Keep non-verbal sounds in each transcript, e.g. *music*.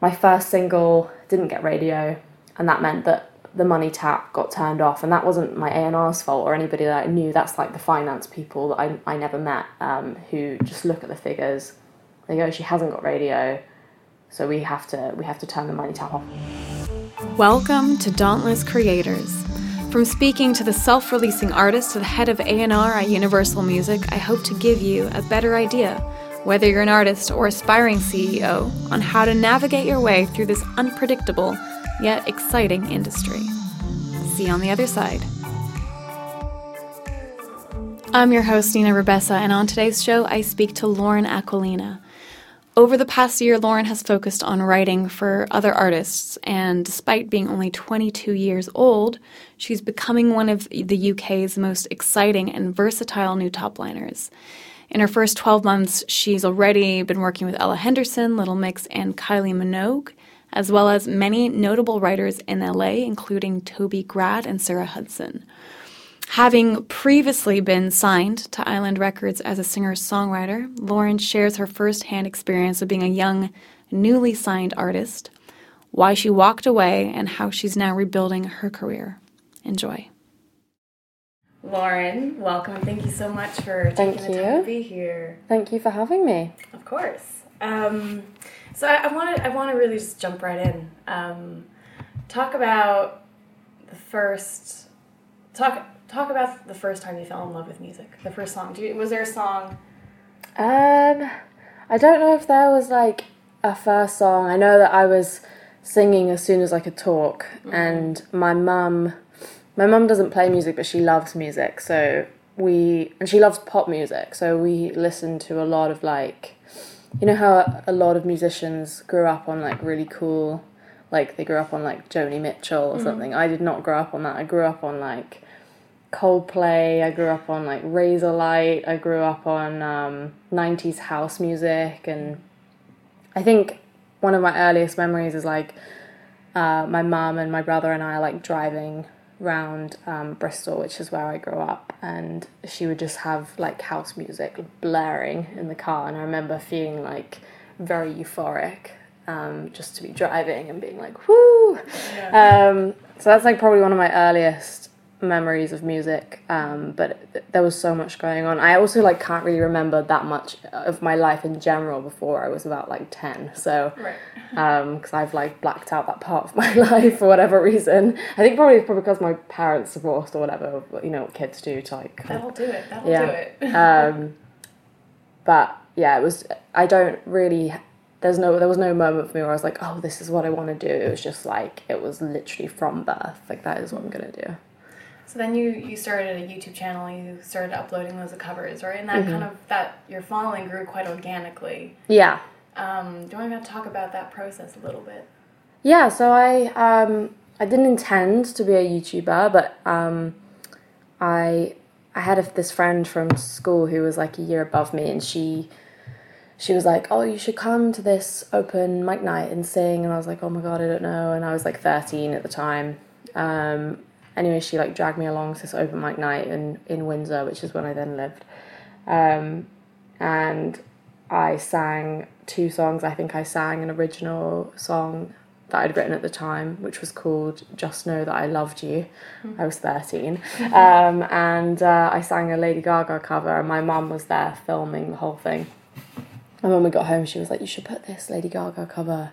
my first single didn't get radio, and that meant that the money tap got turned off, and that wasn't my A&R's fault or anybody that I knew. That's like the finance people that I, I never met um, who just look at the figures. They go, she hasn't got radio, so we have to we have to turn the money tap off. Welcome to Dauntless Creators. From speaking to the self-releasing artist to the head of A&R at Universal Music, I hope to give you a better idea, whether you're an artist or aspiring CEO, on how to navigate your way through this unpredictable yet exciting industry. See you on the other side. I'm your host, Nina Rabessa, and on today's show, I speak to Lauren Aquilina. Over the past year, Lauren has focused on writing for other artists, and despite being only 22 years old, she's becoming one of the UK's most exciting and versatile new topliners. In her first 12 months, she's already been working with Ella Henderson, Little Mix, and Kylie Minogue, as well as many notable writers in LA, including Toby Gad and Sarah Hudson. Having previously been signed to Island Records as a singer songwriter, Lauren shares her firsthand experience of being a young, newly signed artist, why she walked away, and how she's now rebuilding her career. Enjoy. Lauren, welcome. Thank you so much for Thank taking you. the time to be here. Thank you for having me. Of course. Um, so I, I want to I want to really just jump right in. Um, talk about the first talk talk about the first time you fell in love with music. The first song. Do you, was there a song? Um, I don't know if there was like a first song. I know that I was singing as soon as I could talk, and my mum, my mum doesn't play music, but she loves music. So we and she loves pop music. So we listen to a lot of like, you know how a lot of musicians grew up on like really cool, like they grew up on like Joni Mitchell or something. I did not grow up on that. I grew up on like Coldplay. I grew up on like Razorlight. I grew up on um, 90s house music. And I think one of my earliest memories is like uh, my mum and my brother and I like driving round um, Bristol, which is where I grew up. And she would just have like house music blaring in the car. And I remember feeling like very euphoric um, just to be driving and being like, whoo! Um, so that's like probably one of my earliest memories of music um, but th- there was so much going on i also like can't really remember that much of my life in general before i was about like 10 so Right. because i've like blacked out that part of *laughs* my life for whatever reason i think probably probably because my parents divorced or whatever you know what kids do to like That'll do it. That'll Yeah. do it. *laughs* um, but yeah, it was. I don't really. There's no. There was no moment for me where I was like, "Oh, this is what I want to do." It was just like it was literally from birth. Like that is what I'm gonna do. So then you you started a YouTube channel. You started uploading those covers, right? And that Mm-hmm. kind of that your following grew quite organically. Yeah, Um, do you want to talk about that process a little bit? yeah. So I um I didn't intend to be a YouTuber, but um I I had a, this friend from school who was like a year above me, and she she was like, "Oh, you should come to this open mic night and sing." And I was like, "Oh my god, I don't know." And I was like 13 at the time. Um, anyway, she like dragged me along to this open mic night in in Windsor, which is when I then lived. Um, and I sang two songs. I think I sang an original song that I'd written at the time, which was called "Just Know That I Loved You." I was thirteen, um, and uh, I sang a Lady Gaga cover. And my mum was there filming the whole thing. And when we got home, she was like, "You should put this Lady Gaga cover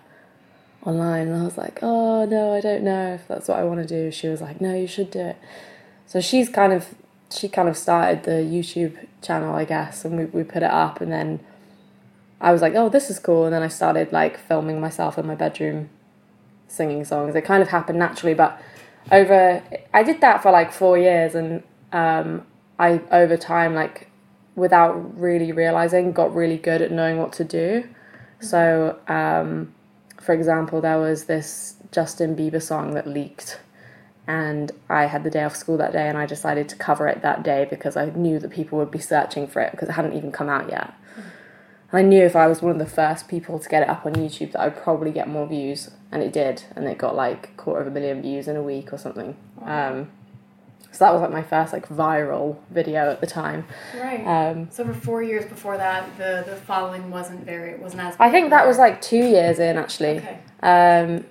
online." And I was like, "Oh no, I don't know if that's what I want to do." She was like, "No, you should do it." So she's kind of she kind of started the YouTube channel, I guess, and we we put it up, and then I was like, "Oh, this is cool," and then I started like filming myself in my bedroom, singing songs. It kind of happened naturally, but over I did that for like four years, and um, I over time like without really realizing got really good at knowing what to do. So, um, for example, there was this Justin Bieber song that leaked, and I had the day off school that day, and I decided to cover it that day because I knew that people would be searching for it because it hadn't even come out yet. And I knew if I was one of the first people to get it up on YouTube that I'd probably get more views, and it did, and it got like a quarter of a million views in a week or something. Um, so that was like my first like viral video at the time. Right. Um, so for four years before that, the the following wasn't very it wasn't as. I think that was like two years in actually. Okay. Um,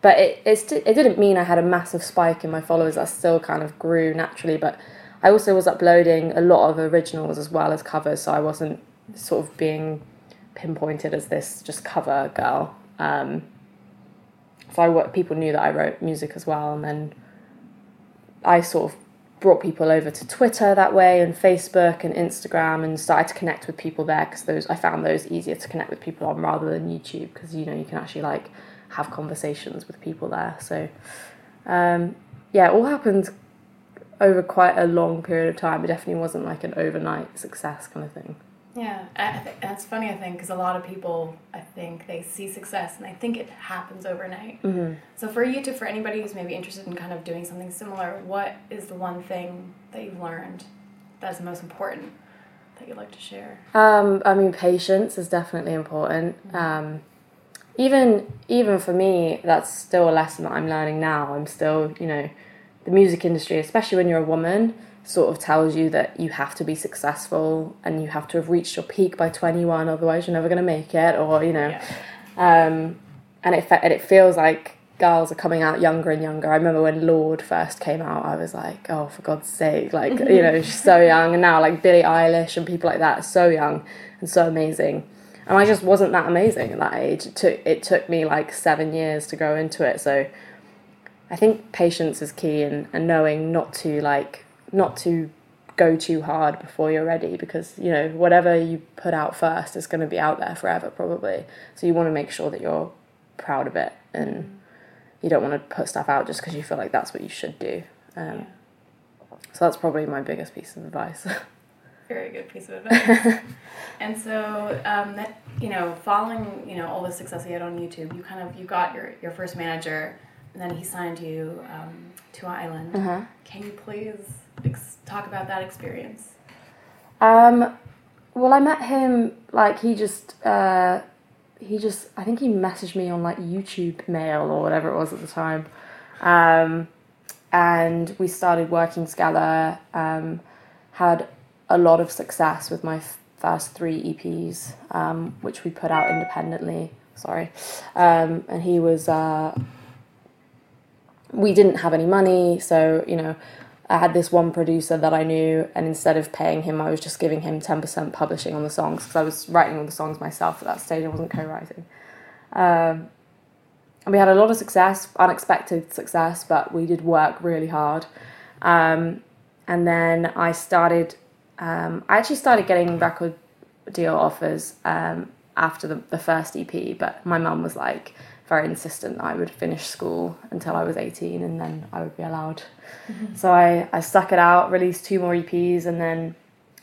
but it, it didn't mean I had a massive spike in my followers. I still kind of grew naturally. But I also was uploading a lot of originals as well as covers, so I wasn't sort of being pinpointed as this just cover girl. Um, so I people knew that I wrote music as well, and then I sort of brought people over to Twitter that way and Facebook and Instagram and started to connect with people there because those I found those easier to connect with people on rather than YouTube because you know you can actually like have conversations with people there. So um, yeah, it all happened over quite a long period of time. It definitely wasn't like an overnight success kind of thing. Yeah, I think that's funny. I think because a lot of people, I think they see success and they think it happens overnight. Mm-hmm. So for you to, for anybody who's maybe interested in kind of doing something similar, what is the one thing that you've learned that is the most important that you'd like to share? Um, I mean, patience is definitely important. Mm-hmm. Um, even even for me, that's still a lesson that I'm learning now. I'm still, you know, the music industry, especially when you're a woman sort of tells you that you have to be successful and you have to have reached your peak by 21 otherwise you're never going to make it or you know Yeah. um, and it fe- and it feels like girls are coming out younger and younger. I remember when Lorde first came out, I was like, oh, for God's sake, like you know, she's so young. And now like Billie Eilish and people like that are so young and so amazing. And I just wasn't that amazing at that age. It took it took me like seven years to grow into it. So I think patience is key and, and knowing not to like not to go too hard before you're ready because you know whatever you put out first is going to be out there forever probably. So you want to make sure that you're proud of it and you don't want to put stuff out just because you feel like that's what you should do. Um, so that's probably my biggest piece of advice. *laughs* Very good piece of advice. and so, um, that you know, following you know all the success you had on YouTube, you kind of you got your your first manager, and then he signed you um, to Island. uh-huh. Can you please ex- talk about that experience? Um, well, I met him like he just uh, he just I think he messaged me on like YouTube Mail or whatever it was at the time, um, and we started working together. Um, had a lot of success with my f- first three EPs, um, which we put out independently. Sorry, um, and he was. Uh, we didn't have any money, so you know, I had this one producer that I knew, and instead of paying him, I was just giving him ten percent publishing on the songs because I was writing all the songs myself at that stage. I wasn't co-writing, um, and we had a lot of success, unexpected success, but we did work really hard. Um, and then I started. Um, I actually started getting record deal offers um, after the, the first EP, but my mum was like very insistent that I would finish school until I was 18 and then I would be allowed. So I, I stuck it out, released two more EPs, and then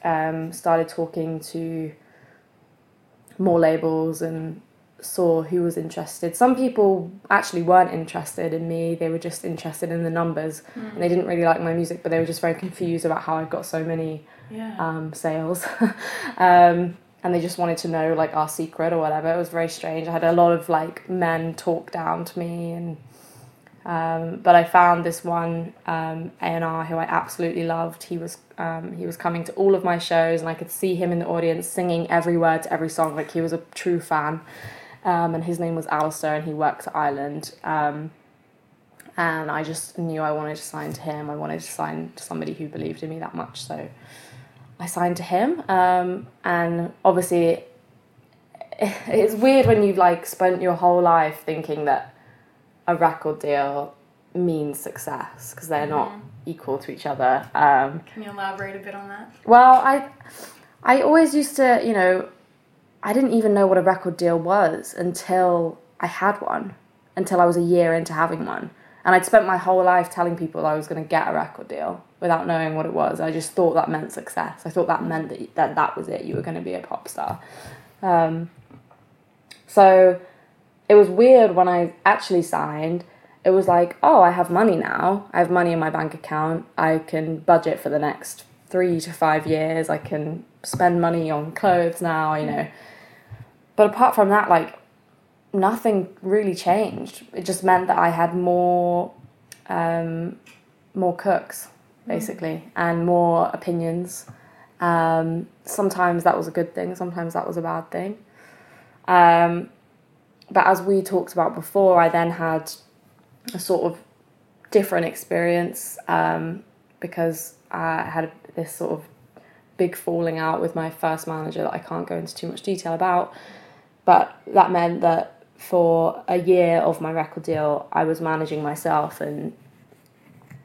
um, started talking to more labels and saw who was interested. Some people actually weren't interested in me, they were just interested in the numbers and they didn't really like my music, but they were just very confused about how I got so many Yeah. um, sales. *laughs* um, and they just wanted to know like our secret or whatever. It was very strange. I had a lot of like men talk down to me and um, but I found this one um, A&R who I absolutely loved. He was um, he was coming to all of my shows and I could see him in the audience singing every word to every song like he was a true fan. Um, and his name was Alistair and he worked at Island. Um, and I just knew I wanted to sign to him. I wanted to sign to somebody who believed in me that much. So I signed to him. Um, and obviously, *laughs* it's weird when you've like spent your whole life thinking that a record deal means success because they're not equal to each other. Um, Can you elaborate a bit on that? well, I I always used to, you know, I didn't even know what a record deal was until I had one, until I was a year into having one. And I'd spent my whole life telling people I was going to get a record deal without knowing what it was. I just thought that meant success. I thought that meant that that, that was it. You were going to be a pop star. Um, so it was weird when I actually signed. It was like, oh, I have money now. I have money in my bank account. I can budget for the next three to five years. I can spend money on clothes now, you know. But apart from that, like, nothing really changed. It just meant that I had more, um, more cooks, basically, and more opinions. Um, sometimes that was a good thing. Sometimes that was a bad thing. Um, but as we talked about before, I then had a sort of different experience um, because I had this sort of big falling out with my first manager that I can't go into too much detail about. But that meant that for a year of my record deal, I was managing myself and,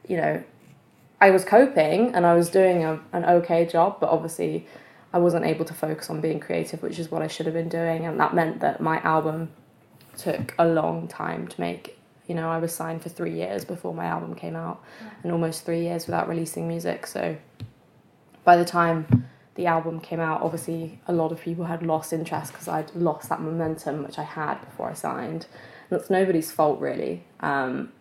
you know, I was coping and I was doing a, an okay job, but obviously I wasn't able to focus on being creative, which is what I should have been doing. And that meant that my album took a long time to make. You know, I was signed for three years before my album came out, and almost three years without releasing music. So by the time the album came out, obviously a lot of people had lost interest because I'd lost that momentum which I had before I signed. And it's nobody's fault really. Um,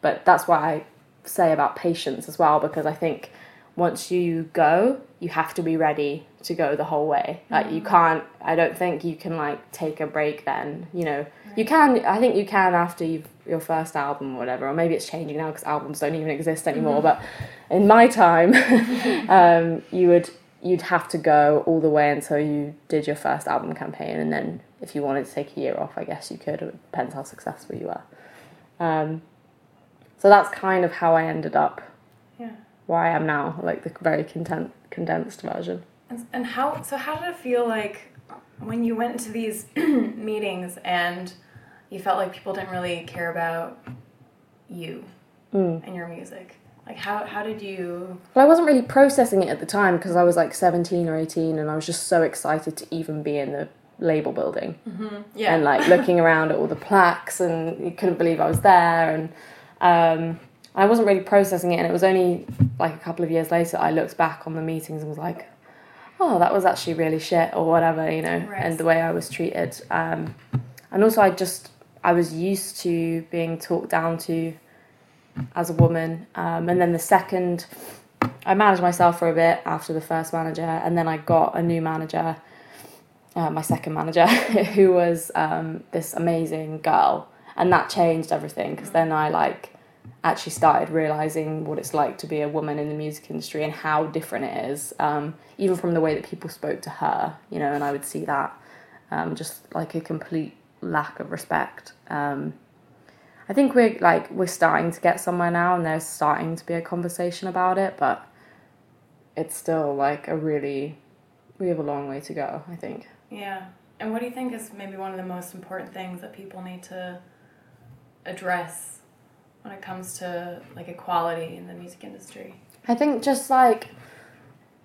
but that's why I say about patience as well because I think once you go, you have to be ready to go the whole way. Like you can't. I don't think you can like take a break then. You know, you can. I think you can after you've your first album or whatever, or maybe it's changing now because albums don't even exist anymore. But in my time, *laughs* um, you would you'd have to go all the way until you did your first album campaign, and then if you wanted to take a year off, I guess you could. It depends how successful you are. Um, so that's kind of how I ended up Yeah. where I am now, like the very content, condensed version. And, and how so how did it feel like when you went to these *clears throat* meetings and you felt like people didn't really care about you Mm. and your music? Like how how did you Well, I wasn't really processing it at the time because I was like 17 or 18 and I was just so excited to even be in the label building Yeah. and like looking *laughs* around at all the plaques and you couldn't believe I was there and um, I wasn't really processing it and it was only like a couple of years later I looked back on the meetings and was like oh that was actually really shit or whatever you know Right. and the way I was treated um, and also I just I was used to being talked down to as a woman um, and then the second I managed myself for a bit after the first manager and then I got a new manager uh, my second manager, *laughs* who was um, this amazing girl, and that changed everything because then I like actually started realizing what it's like to be a woman in the music industry and how different it is, um, even from the way that people spoke to her, you know, and I would see that um, just like a complete lack of respect. Um, I think we're like we're starting to get somewhere now, and there's starting to be a conversation about it, but it's still like a really we have a long way to go. I think. Yeah. And what do you think is maybe one of the most important things that people need to address when it comes to like equality in the music industry? I think just like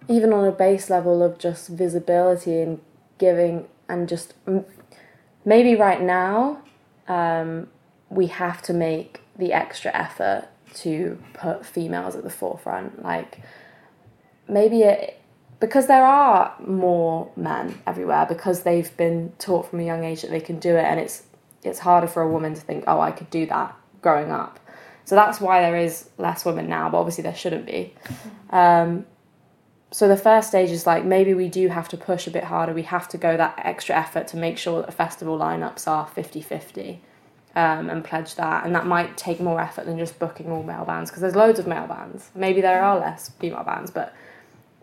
even on a base level of just visibility and giving and just maybe right now um, we have to make the extra effort to put females at the forefront. Like maybe it because there are more men everywhere because they've been taught from a young age that they can do it and it's it's harder for a woman to think oh I could do that growing up. So that's why there is less women now but obviously there shouldn't be. Um, so the first stage is like maybe we do have to push a bit harder. We have to go that extra effort to make sure that festival lineups are 50-50 um, and pledge that. And that might take more effort than just booking all male bands because there's loads of male bands. Maybe there are less female bands but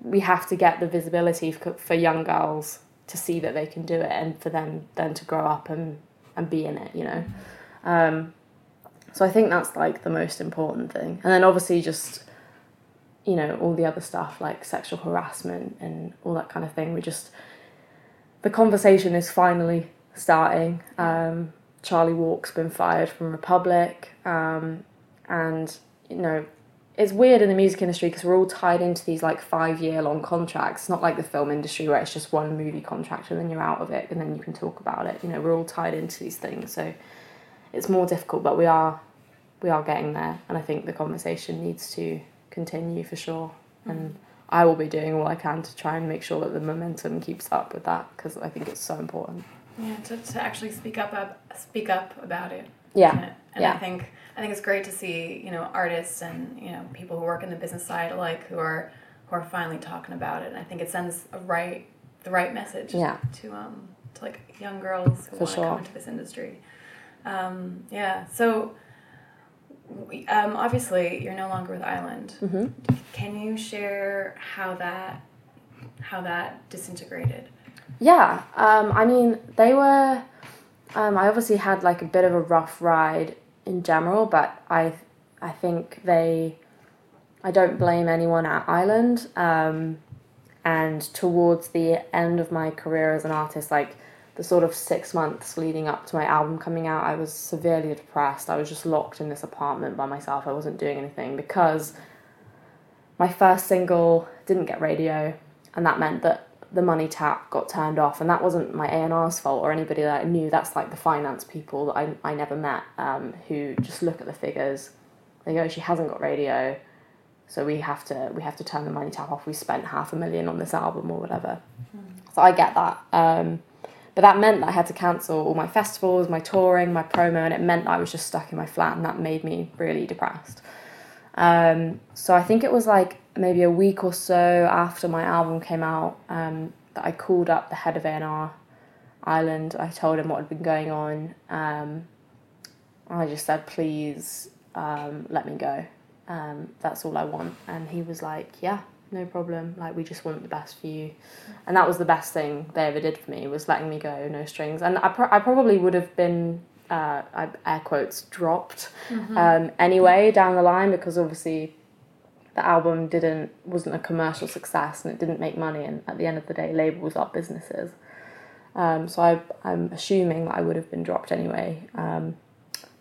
we have to get the visibility for, young girls to see that they can do it and for them then to grow up and, and be in it you know? Um, so i think that's like the most important thing. And then obviously just you know all the other stuff like sexual harassment and all that kind of thing. We just the conversation is finally starting. Um, charlie walk's been fired from republic um, and you know it's weird in the music industry because we're all tied into these like five year long contracts. It's not like the film industry where it's just one movie contract and then you're out of it and then you can talk about it. You know, we're all tied into these things, so it's more difficult. But we are we are getting there, and I think the conversation needs to continue for sure. And I will be doing all I can to try and make sure that the momentum keeps up with that because I think it's so important. Yeah, to, to actually speak up, up speak up about it. Yeah, isn't? And yeah. I think I think it's great to see you know artists and you know people who work in the business side alike who are who are finally talking about it. And I think it sends a right the right message Yeah. to um to like young girls who For want to sure. come into this industry. Um, yeah, so. we- Um, obviously, you're no longer with Island. Mm-hmm. Can you share how that how that disintegrated? Yeah, um, I mean, they were. um, I obviously had like a bit of a rough ride in general, but I I think they I don't blame anyone at Island. Um, and towards the end of my career as an artist, like the sort of six months leading up to my album coming out, I was severely depressed. I was just locked in this apartment by myself. I wasn't doing anything because my first single didn't get radio, and that meant that the money tap got turned off, and that wasn't my A&R's fault or anybody that I knew. That's like the finance people that I, I never met um, who just look at the figures. They go, she hasn't got radio so we have to we have to turn the money tap off. We spent half a million on this album or whatever. Mm. So I get that. Um, but that meant that I had to cancel all my festivals, my touring, my promo, and it meant that I was just stuck in my flat, and that made me really depressed. Um, so I think it was like maybe a week or so after my album came out um, that I called up the head of A&R Island. I told him what had been going on. Um, I just said, please um, let me go um, that's all I want. And he was like, yeah, no problem. Like, we just want the best for you. And that was the best thing they ever did for me, was letting me go, no strings. And I, pro- I probably would have been, uh, air quotes, dropped mm-hmm. um, anyway down the line because obviously the album didn't wasn't a commercial success and it didn't make money and at the end of the day labels are businesses um, so I, i'm assuming that i would have been dropped anyway um,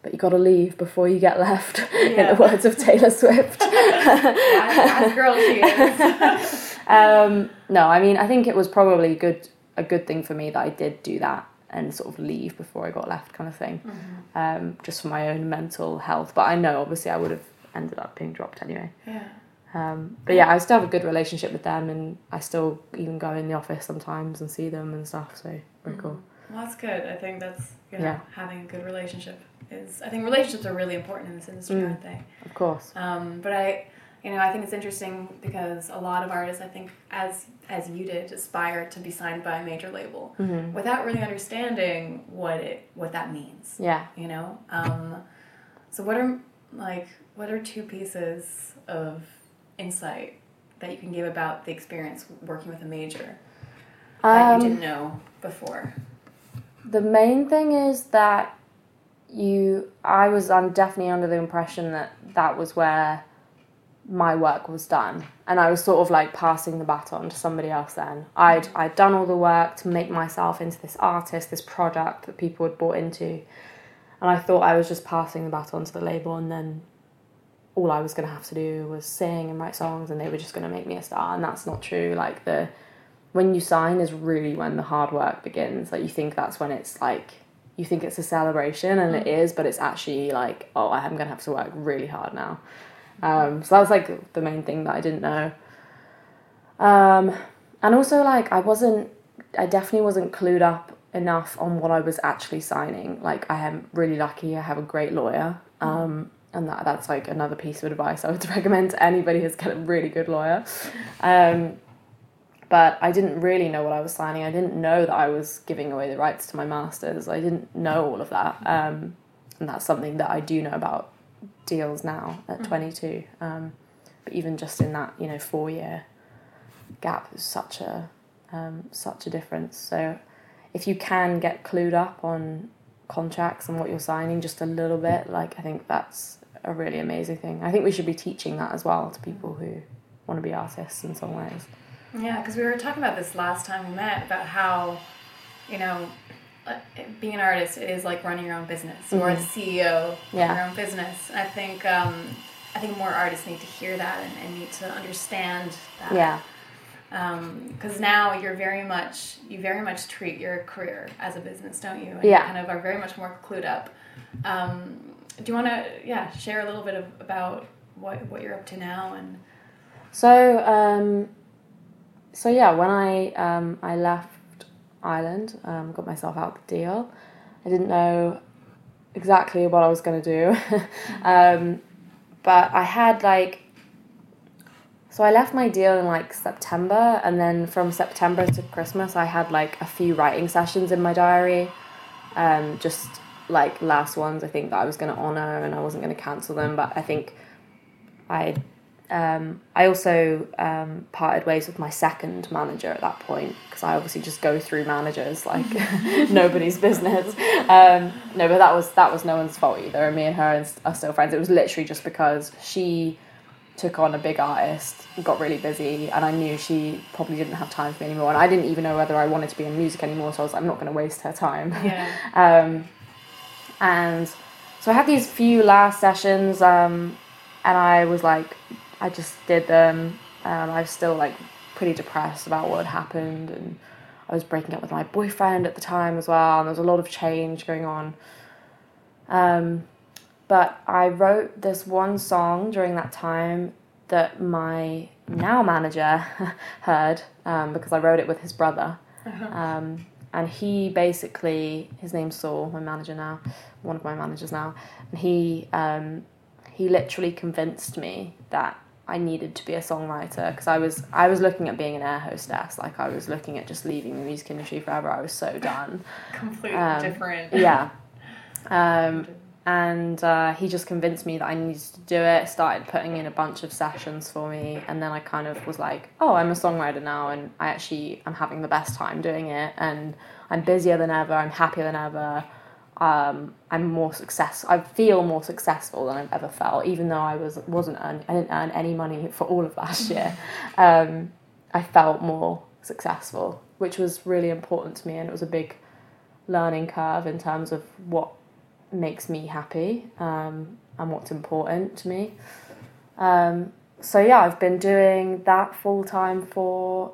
but you got to leave before you get left. Yeah. *laughs* In the words of Taylor Swift. as girl she is. *laughs* um, no, I mean I think it was probably good a good thing for me that I did do that and sort of leave before I got left, kind of thing, mm-hmm. um, just for my own mental health. But I know obviously I would have ended up being dropped anyway. Yeah. Um, but yeah, I still have a good relationship with them, and I still even go in the office sometimes and see them and stuff. So very mm-hmm. cool. Well, that's good. I think that's you know, yeah. having a good relationship is I think relationships are really important in this industry, mm, aren't they? Of course. Um, but I, you know, I think it's interesting because a lot of artists, I think, as as you did, aspire to be signed by a major label mm-hmm. without really understanding what it what that means. Yeah. You know. Um, so what are like what are two pieces of insight that you can give about the experience working with a major that um, you didn't know before? The main thing is that you I was I'm definitely under the impression that that was where my work was done and I was sort of like passing the baton to somebody else then I'd I'd done all the work to make myself into this artist this product that people had bought into and I thought I was just passing the baton to the label and then all I was going to have to do was sing and write songs and they were just going to make me a star and that's not true like the when you sign is really when the hard work begins like you think that's when it's like you think it's a celebration and it mm. but it's actually like, oh, I'm gonna have to work really hard now. Um, so that was like the main thing that I didn't know. Um, and also like I wasn't, I definitely wasn't clued up enough on what I was actually signing. Like I am really lucky. I have a great lawyer. Um, and that that's like another piece of advice I would *laughs* recommend to anybody who's got a really good lawyer. Um, but I didn't really know what I was signing. I didn't know that I was giving away the rights to my masters. I didn't know all of that, um, and that's something that I do know about deals now at mm. 22. Um, but even just in that, you know, four year gap is such a um, such a difference. So if you can get clued up on contracts and what you're signing just a little bit, like I think that's a really amazing thing. I think we should be teaching that as well to people who want to be artists in some ways. Yeah, because we were talking about this last time we met about how, you know, uh, being an artist it is like running your own business. Mm-hmm. You're the CEO yeah. your own business. I think um, I think more artists need to hear that and, and need to understand that. Yeah. Because um, now you're very much you very much treat your career as a business, don't you? And yeah. You kind of are very much more clued up. Um, do you want to yeah share a little bit of, about what what you're up to now and? So um, so yeah, when I um, I left Island, um, got myself out the deal. I didn't know exactly what I was going to do, *laughs* um, but I had like. So I left my deal in like September, and then from September to Christmas, I had like a few writing sessions in my diary, um, just like last ones. I think that I was going to honor, and I wasn't going to cancel them. But I think I um, I also um, parted ways with my second manager at that point because I obviously just go through managers like *laughs* nobody's business. Um, no, but that was that was no one's fault either. And me and her are still friends. It was literally just because she took on a big artist, got really busy, and I knew she probably didn't have time for me anymore. And I didn't even know whether I wanted to be in music anymore, so I was like, I'm not going to waste her time. Yeah. *laughs* and so I had these few last sessions, um, and I was like, I just did them. Um, I was still like pretty depressed about what had happened, and I was breaking up with my boyfriend at the time as well, and there was a lot of change going on. Um, but I wrote this one song during that time that my now manager *laughs* heard um, because I wrote it with his brother. Um, and he basically, his name's Saul, my manager now, one of my managers now, and he um, he literally convinced me that I needed to be a songwriter because I was I was looking at being an air hostess, like I was looking at just leaving the music industry forever. I was so done. *laughs* Completely Um, different. Yeah. *laughs* Um, and uh, he just convinced me that I needed to do it. Started putting in a bunch of sessions for me, and then I kind of was like, "Oh, I'm a songwriter now, and I actually am having the best time doing it, and I'm busier than ever. I'm happier than ever. Um, I'm more success. I feel more successful than I've ever felt, even though I was wasn't earn, I didn't earn any money for all of last year. *laughs* Um, I felt more successful, which was really important to me, and it was a big learning curve in terms of what makes me happy um, and what's important to me. Um, so yeah, I've been doing that full time for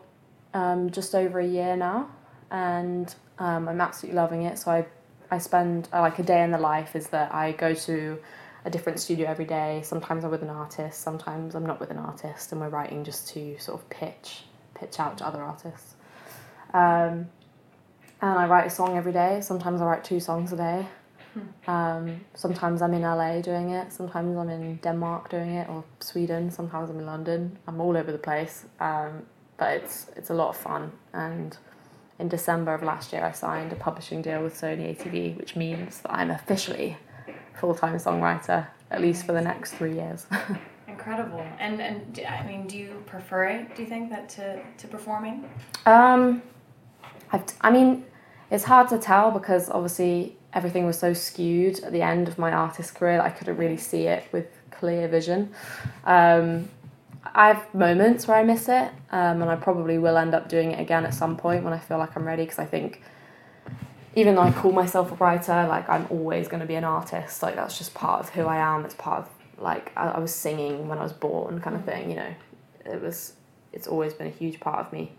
um, just over a year now, and um, I'm absolutely loving it. So I I spend uh, like a day in the life is that I go to a different studio every day. Sometimes I'm with an artist, sometimes I'm not with an artist, and we're writing just to sort of pitch pitch out to other artists. Um, and I write a song every day. Sometimes I write two songs a day. Um, sometimes I'm in LA doing it. Sometimes I'm in Denmark doing it, or Sweden. Sometimes I'm in London. I'm all over the place. Um, but it's it's a lot of fun. And in December of last year, I signed a publishing deal with Sony ATV, which means that I'm officially full time songwriter at least for the next three years. *laughs* Incredible. And and I mean, do you prefer it? Do you think that to to performing? Um, I've, I mean, it's hard to tell because obviously everything was so skewed at the end of my artist career that I couldn't really see it with clear vision. Um, I have moments where I miss it, um, and I probably will end up doing it again at some point when I feel like I'm ready because I think even though I call myself a writer, like I'm always going to be an artist. Like that's just part of who I am. It's part of like I, I was singing when I was born, kind of thing. You know, it was. It's always been a huge part of me.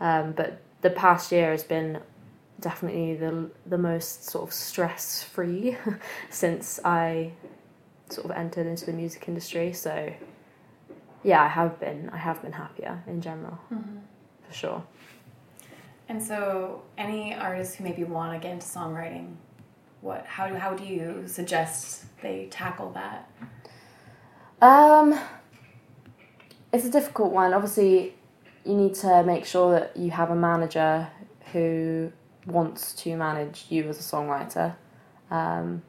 Um, but the past year has been definitely the the most sort of stress free *laughs* since I sort of entered into the music industry. So yeah, I have been I have been happier in general for sure. And so, any artists who maybe want to get into songwriting, what how do how do you suggest they tackle that? Um, it's a difficult one. Obviously, you need to make sure that you have a manager who wants to manage you as a songwriter. Um,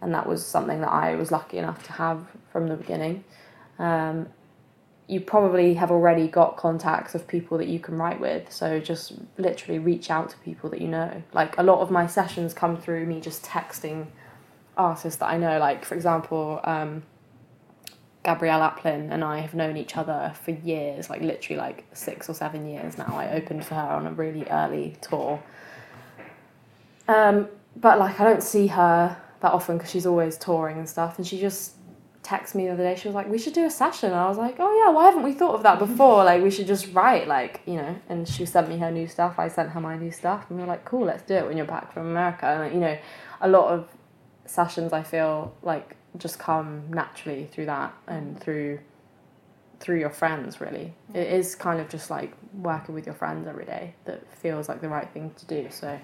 and that was something that I was lucky enough to have from the beginning. Um, you probably have already got contacts of people that you can write with, so just literally reach out to people that you know. Like a lot of my sessions come through me just texting artists that I know. Like for example, um, Gabrielle Aplin and I have known each other for years, like literally like six or seven years now. I opened for her on a really early tour. Um, but like I don't see her that often because she's always touring and stuff. And she just texted me the other day. She was like, "We should do a session." And I was like, "Oh yeah, why haven't we thought of that *laughs* before? Like we should just write, like you know." And she sent me her new stuff. I sent her my new stuff, and we were like, "Cool, let's do it when you're back from America." And like, you know, a lot of sessions I feel like just come naturally through that and through through your friends really it is kind of just like working with your friends every day that feels like the right thing to do so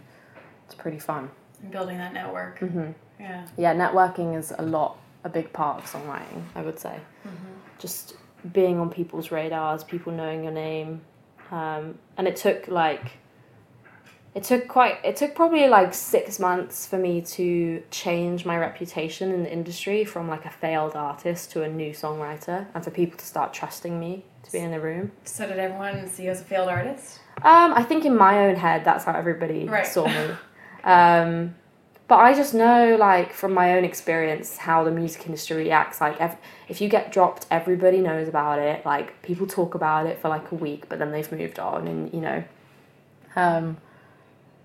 it's pretty fun And building that network. hmm Yeah. yeah networking is a lot a big part of songwriting i would say just being on people's radars people knowing your name um, and it took like it took quite it took probably like six months for me to change my reputation in the industry from like a failed artist to a new songwriter and for people to start trusting me to be in the room So did everyone see you as a failed artist? um, i think in my own head that's how everybody Right. saw me *laughs* um, but i just know like from my own experience how the music industry reacts like ev- if you get dropped everybody knows about it like people talk about it for like a week but then they've moved on and you know um,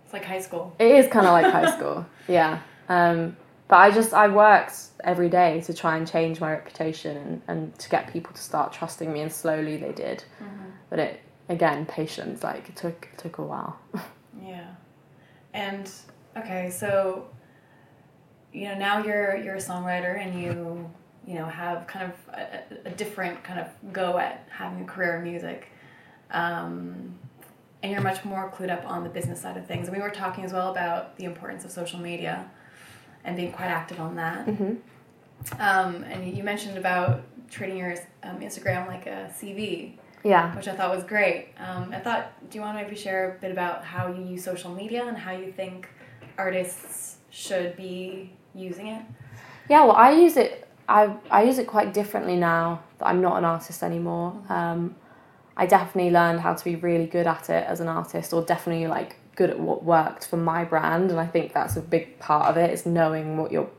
It's like high school. It is kind of like high school, *laughs* yeah. Um, but I just I worked every day to try and change my reputation and, and to get people to start trusting me, and slowly they did. But it again, patience. Like it took it took a while. *laughs* Yeah. And okay, so you know now you're you're a songwriter and you you know have kind of a, a different kind of go at having a career in music. Um, and you're much more clued up on the business side of things. And we were talking as well about the importance of social media and being quite active on that. hmm Um, and you mentioned about treating your um, Instagram like a CV, Yeah. which I thought was great. Um, I thought, do you want to maybe share a bit about how you use social media and how you think artists should be using it? Yeah. Well, I use it. I I use it quite differently now that I'm not an artist anymore. Um, I definitely learned how to be really good at it as an artist, or definitely like good at what worked for my brand, and I think that's a big part of it is knowing what your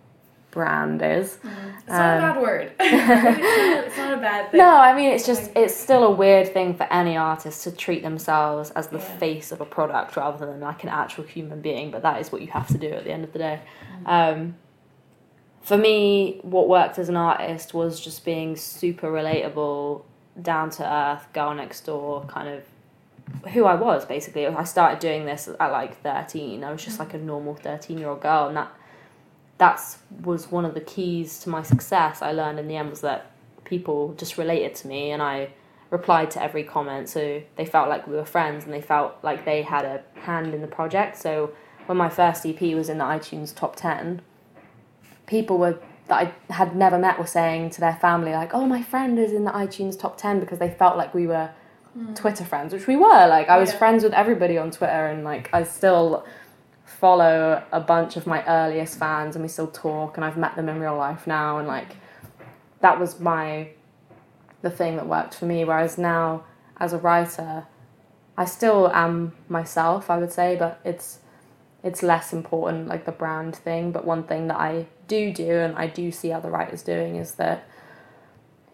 brand is. It's not a Um, bad word. *laughs* *laughs* it's, not, a bad thing. No, I mean it's just it's still a weird thing for any artist to treat themselves as the Yeah. face of a product rather than like an actual human being. But that is what you have to do at the end of the day. Um, for me, what worked as an artist was just being super relatable, down to earth, girl next door, kind of who I was basically. I started doing this at like thirteen. I was just like a normal thirteen year old girl, and that that's was one of the keys to my success. I learned in the end was that people just related to me, and I replied to every comment, so they felt like we were friends, and they felt like they had a hand in the project. So when my first EP was in the iTunes top ten, people were that I had never met were saying to their family like, "Oh, my friend is in the iTunes top 10 because they felt like we were hmm. Twitter friends, which we were. Like I was Yeah. friends with everybody on Twitter and like I still follow a bunch of my earliest fans and we still talk and I've met them in real life now and like that was my the thing that worked for me. Whereas now as a writer I still am myself, I would say, but it's it's less important like the brand thing. But one thing that i do do and i do see other writers doing is that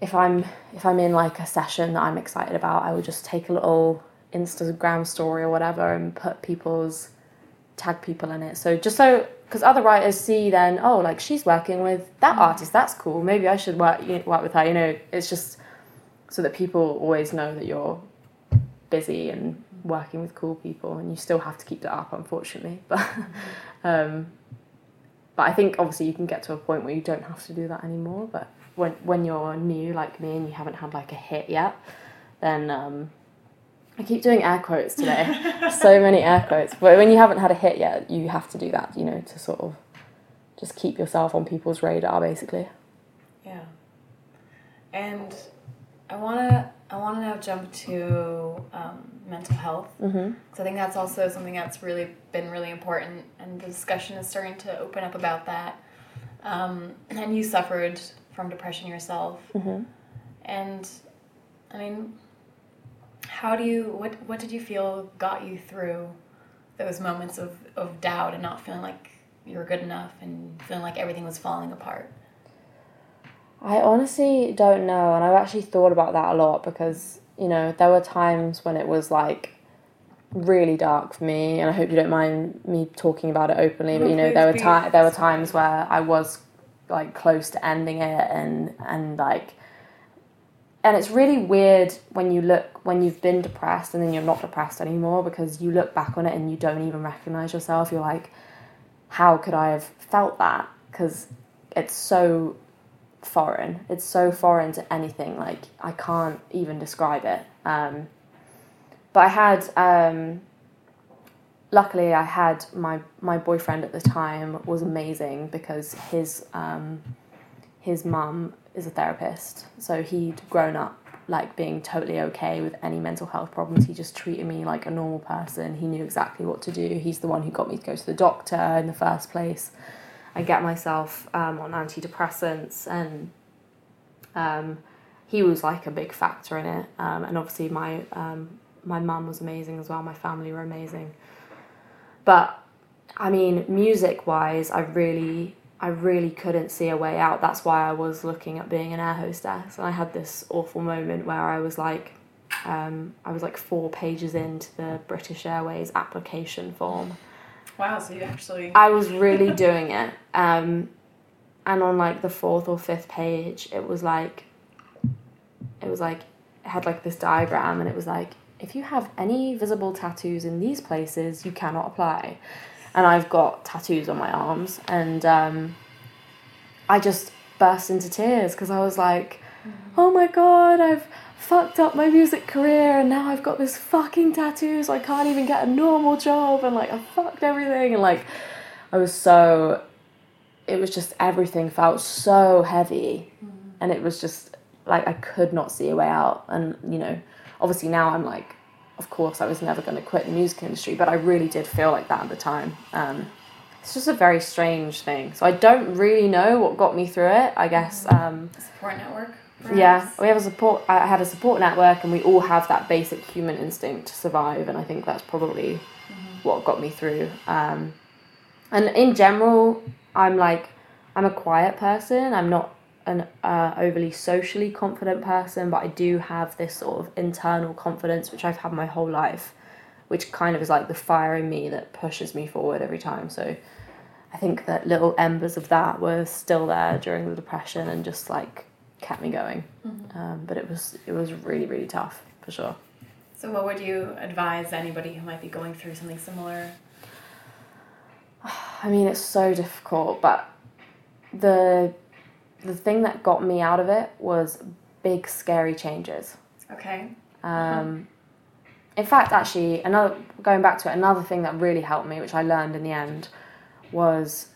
if i'm if i'm in like a session that i'm excited about i will just take a little instagram story or whatever and put people's tag people in it. So just so because other writers see then oh like she's working with that artist that's cool maybe i should work you know, work with her you know. It's just so that people always know that you're busy and working with cool people and you still have to keep that up unfortunately. *laughs* But um but I think obviously you can get to a point where you don't have to do that anymore but when when you're new like me and you haven't had like a hit yet then um I keep doing air quotes today so many air quotes but when you haven't had a hit yet you have to do that you know to sort of just keep yourself on people's radar basically Yeah. And I wanna I wanna now jump to um, mental health mm-hmm. because I think that's also something that's really been really important, and the discussion is starting to open up about that. Um, and you suffered from depression yourself, Mm-hmm. and I mean, how do you what what did you feel got you through those moments of, of doubt and not feeling like you were good enough and feeling like everything was falling apart? I honestly don't know, and I've actually thought about that a lot because you know there were times when it was like really dark for me, and I hope you don't mind me talking about it openly. But you know there were ti- there were times where I was like close to ending it, and and like, and it's really weird when you look when you've been depressed and then you're not depressed anymore because you look back on it and you don't even recognize yourself. You're like, how could I have felt that? Because it's so foreign. It's so foreign to anything. Like I can't even describe it. Um, but I had, um, luckily, I had my my boyfriend at the time was amazing because his um, his mum is a therapist, so he'd grown up like being totally okay with any mental health problems. He just treated me like a normal person. He knew exactly what to do. He's the one who got me to go to the doctor in the first place. and get myself um, on antidepressants, and um, he was like a big factor in it. Um, and obviously, my um, my mum was amazing as well. My family were amazing. But I mean, music wise, I really I really couldn't see a way out. That's why I was looking at being an air hostess. And I had this awful moment where I was like, um, I was like four pages into the British Airways application form. Wow, so you actually. I was really *laughs* doing it. Um, and on like the fourth or fifth page, it was like, it was like, it had like this diagram and it was like, if you have any visible tattoos in these places, you cannot apply and I've got tattoos on my arms, and um, I just burst into tears because I was like, oh my god, I've fucked up my music career, and now I've got this fucking tattoo, so I can't even get a normal job, and like I fucked everything, and like I was so, it was just everything felt so heavy, and it was just like I could not see a way out, and you know, obviously now I'm like of course, I was never going to quit the music industry, but I really did feel like that at the time. Um, it's just a very strange thing. So I don't really know what got me through it. I guess. Um, support network. Perhaps? Yeah, we have a support. I had a support network, and we all have that basic human instinct to survive, and I think that's probably mm-hmm. what got me through. Um, and in general, I'm like, I'm a quiet person. I'm not an uh, overly socially confident person, but I do have this sort of internal confidence, which I've had my whole life, which kind of is like the fire in me that pushes me forward every time. So I think that little embers of that were still there during the depression and just like kept me going. Mm-hmm. Um, but it was it was really really tough for sure. So what would you advise anybody who might be going through something similar? *sighs* I mean, it's so difficult, but the the thing that got me out of it was big scary changes. Okay. Um, in fact, actually, another going back to it, another thing that really helped me, which I learned in the end, was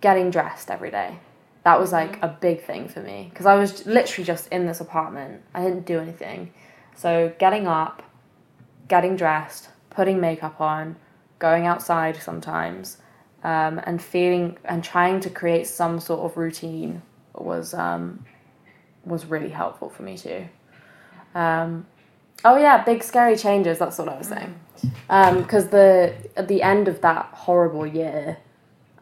getting dressed every day. That was like a big thing for me because I was literally just in this apartment. I didn't do anything. So getting up, getting dressed, putting makeup on, going outside sometimes, um, and feeling and trying to create some sort of routine was um, was really helpful for me too. Um, oh yeah, big scary changes. That's what I was saying. Because um, the at the end of that horrible year,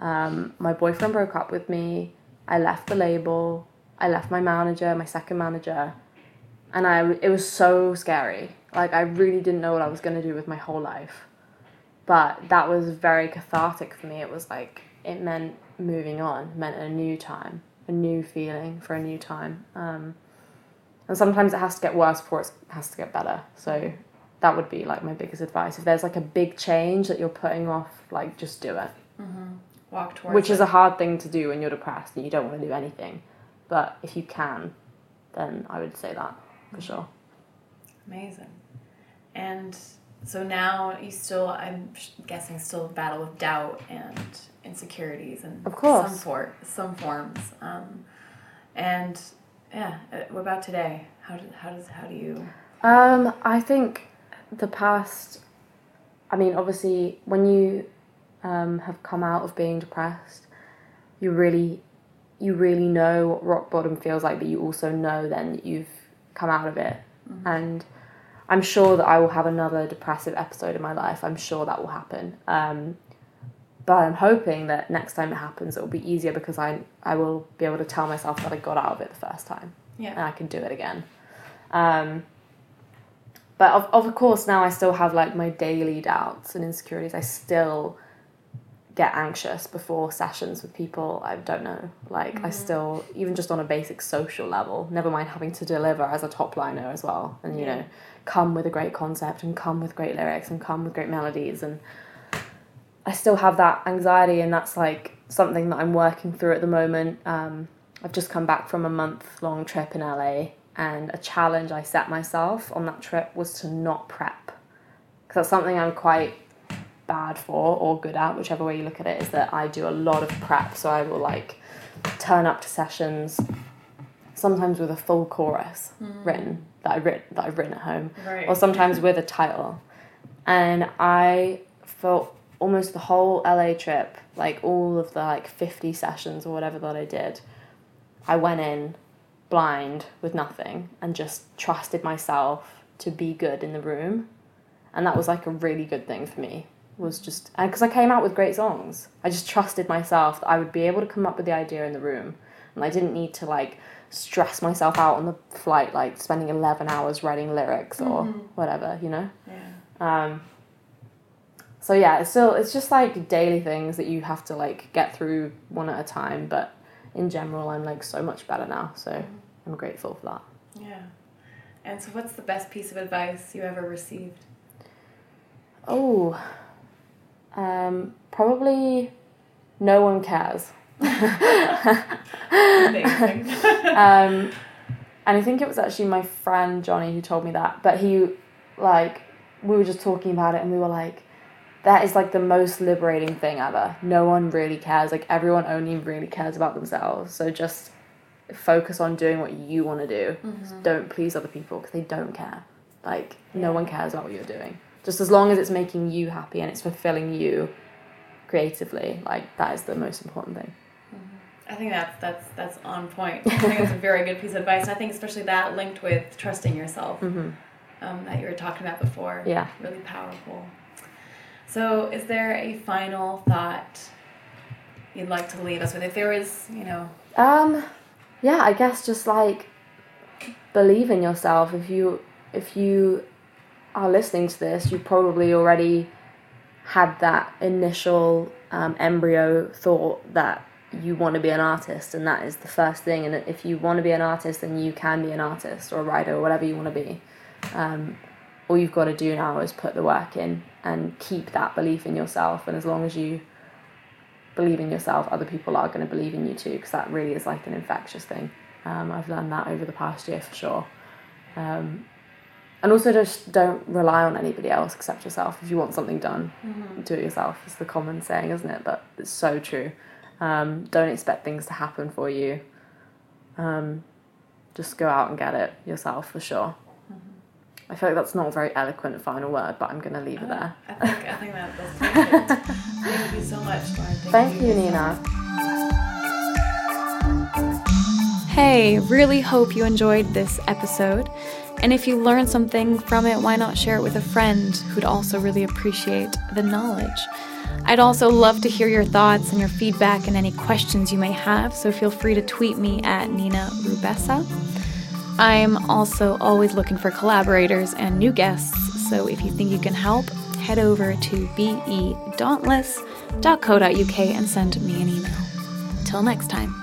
um, my boyfriend broke up with me. I left the label. I left my manager, my second manager, and I it was so scary. Like I really didn't know what I was gonna do with my whole life. But that was very cathartic for me. It was like it meant moving on, meant a new time a new feeling for a new time. Um, and sometimes it has to get worse before it has to get better. So that would be like my biggest advice. If there's like a big change that you're putting off, like just do it. Mm-hmm. Walk towards. Which it. is a hard thing to do when you're depressed and you don't want to do anything. But if you can, then I would say that for sure. Amazing. And so now you still, I'm guessing, still battle with doubt and insecurities and of course some for some forms. Um, and yeah, uh, what about today? How do, how does how do you? Um, I think the past. I mean, obviously, when you um, have come out of being depressed, you really, you really know what rock bottom feels like, but you also know then that you've come out of it, mm-hmm. and I'm sure that I will have another depressive episode in my life. I'm sure that will happen. Um, but I'm hoping that next time it happens, it will be easier because I I will be able to tell myself that I got out of it the first time, yeah, and I can do it again. Um, but of of course, now I still have like my daily doubts and insecurities. I still get anxious before sessions with people I don't know. Like mm-hmm. I still, even just on a basic social level, never mind having to deliver as a top liner as well, and you yeah. know, come with a great concept and come with great lyrics and come with great melodies and I still have that anxiety, and that's like something that I'm working through at the moment. Um, I've just come back from a month long trip in LA, and a challenge I set myself on that trip was to not prep. Because that's something I'm quite bad for or good at, whichever way you look at it, is that I do a lot of prep. So I will like turn up to sessions sometimes with a full chorus written that I writ that I've written at home, Right. or sometimes with a title. And I felt almost the whole LA trip, like all of the like fifty sessions or whatever that I did, I went in blind with nothing and just trusted myself to be good in the room, and that was like a really good thing for me. Was just because I came out with great songs, I just trusted myself that I would be able to come up with the idea in the room, and I didn't need to like stress myself out on the flight, like spending eleven hours writing lyrics or whatever, you know. Yeah. Um, so yeah, it's still it's just like daily things that you have to like get through one at a time. But in general, I'm like so much better now. So I'm grateful for that. Yeah. And so, what's the best piece of advice you ever received? Oh, um, probably no one cares. Amazing. *laughs* um, and I think it was actually my friend Johnny who told me that. But he, like, we were just talking about it, and we were like, that is like the most liberating thing ever. No one really cares. Like everyone only really cares about themselves. So just focus on doing what you want to do. Just mm-hmm. don't please other people because they don't care. Like no one cares about what you're doing. Just as long as it's making you happy and it's fulfilling you creatively, like that is the most important thing. Mm-hmm. I think that's that's that's on point. I think it's a very good piece of advice. I think especially that linked with trusting yourself mm-hmm. um, that you were talking about before. Yeah. Really powerful. So, is there a final thought you'd like to leave us with? If there was, you know, Um, yeah, I guess just like believe in yourself. If you if you are listening to this, you probably already had that initial um, embryo thought that you want to be an artist, and that is the first thing. And if you want to be an artist, then you can be an artist or a writer or whatever you want to be. Um, all you've got to do now is put the work in and keep that belief in yourself. And as long as you believe in yourself, other people are going to believe in you too, because that really is like an infectious thing. Um, I've learned that over the past year for sure. Um, and also just don't rely on anybody else except yourself. If you want something done, do it yourself. It's the common saying, isn't it? But it's so true. Um, don't expect things to happen for you. Um, just go out and get it yourself for sure. I feel like that's not a very eloquent final word, but I'm going to leave it uh, there. I think I think that that's perfect. Thank you so much, Lauren. Thank you, Nina. Hey, really hope you enjoyed this episode. And if you learned something from it, why not share it with a friend who'd also really appreciate the knowledge? I'd also love to hear your thoughts and your feedback and any questions you may have, so feel free to tweet me at Nina Rubessa. I'm also always looking for collaborators and new guests, so if you think you can help, head over to bedauntless.co.uk and send me an email. Till next time.